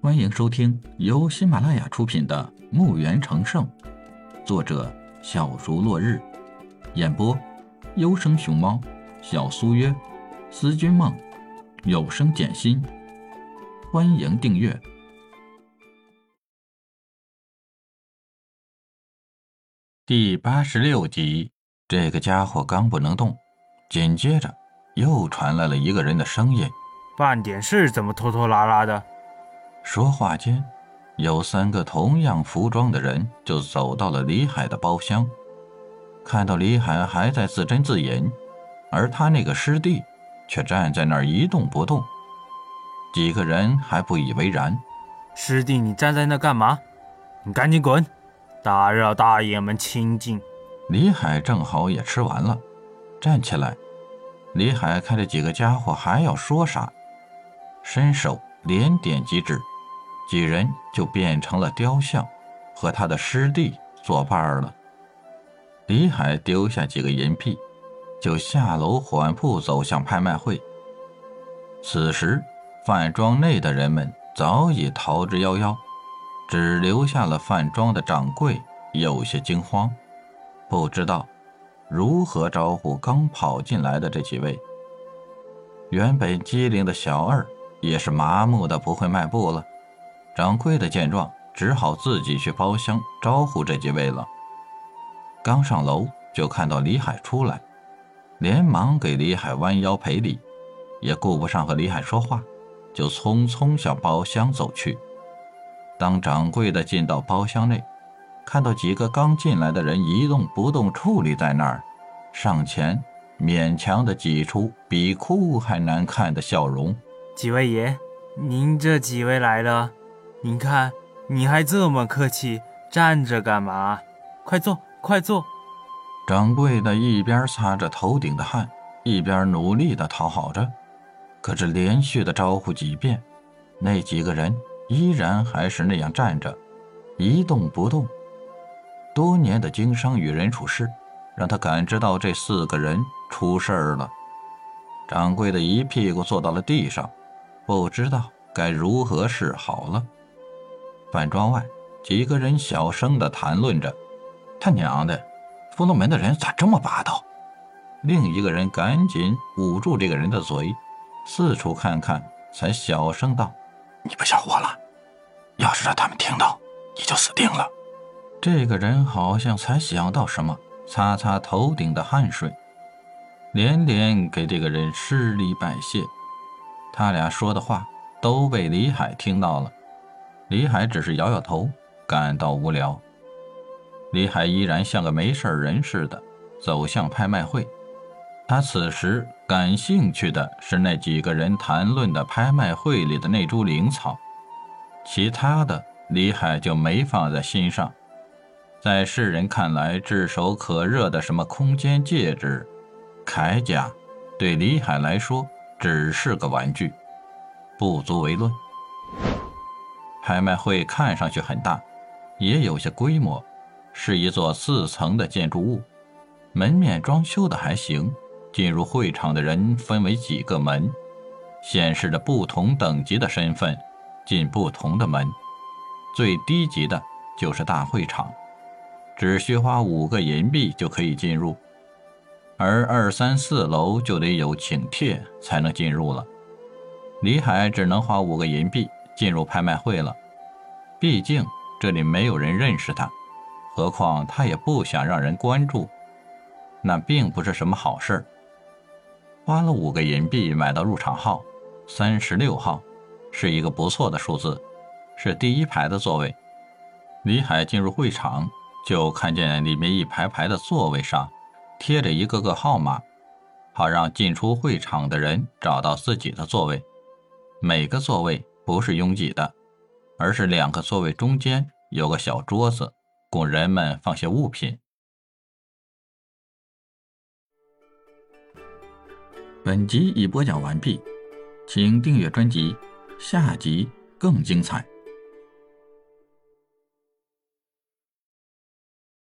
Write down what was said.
欢迎收听由喜马拉雅出品的《墓园成圣》，作者小竹落日，演播优生熊猫、小苏约、思君梦、有声简心。欢迎订阅第八十六集。这个家伙刚不能动，紧接着又传来了一个人的声音：“办点事怎么拖拖拉拉的？”说话间，有三个同样服装的人就走到了李海的包厢，看到李海还在自斟自饮，而他那个师弟却站在那儿一动不动。几个人还不以为然：“师弟，你站在那干嘛？你赶紧滚，打扰大爷们清静。”李海正好也吃完了，站起来。李海看这几个家伙还要说啥，伸手连点即止，几人就变成了雕像，和他的师弟作伴了。李海丢下几个银币，就下楼缓步走向拍卖会。此时，饭庄内的人们早已逃之夭夭，只留下了饭庄的掌柜有些惊慌。不知道如何招呼刚跑进来的这几位。原本机灵的小二也是麻木的不会迈步了。掌柜的见状，只好自己去包厢招呼这几位了。刚上楼就看到李海出来，连忙给李海弯腰赔礼，也顾不上和李海说话，就匆匆向包厢走去。当掌柜的进到包厢内。看到几个刚进来的人一动不动矗立在那儿，上前勉强的挤出比哭还难看的笑容。几位爷，您这几位来了，您看你还这么客气，站着干嘛？快坐，快坐。掌柜的一边擦着头顶的汗，一边努力的讨好着。可是连续的招呼几遍，那几个人依然还是那样站着，一动不动。多年的经商与人处事，让他感知到这四个人出事儿了。掌柜的一屁股坐到了地上，不知道该如何是好了。饭庄外，几个人小声地谈论着：“他娘的，福禄门的人咋这么霸道？”另一个人赶紧捂住这个人的嘴，四处看看，才小声道：“你不想活了？要是让他们听到，你就死定了。”这个人好像才想到什么，擦擦头顶的汗水，连连给这个人施礼拜谢。他俩说的话都被李海听到了。李海只是摇摇头，感到无聊。李海依然像个没事人似的走向拍卖会。他此时感兴趣的是那几个人谈论的拍卖会里的那株灵草，其他的李海就没放在心上。在世人看来炙手可热的什么空间戒指、铠甲，对李海来说只是个玩具，不足为论。拍卖会看上去很大，也有些规模，是一座四层的建筑物，门面装修的还行。进入会场的人分为几个门，显示着不同等级的身份进不同的门，最低级的就是大会场。只需花五个银币就可以进入，而二三四楼就得有请帖才能进入了。李海只能花五个银币进入拍卖会了，毕竟这里没有人认识他，何况他也不想让人关注，那并不是什么好事花了五个银币买到入场号，三十六号，是一个不错的数字，是第一排的座位。李海进入会场。就看见里面一排排的座位上贴着一个个号码，好让进出会场的人找到自己的座位。每个座位不是拥挤的，而是两个座位中间有个小桌子，供人们放些物品。本集已播讲完毕，请订阅专辑，下集更精彩。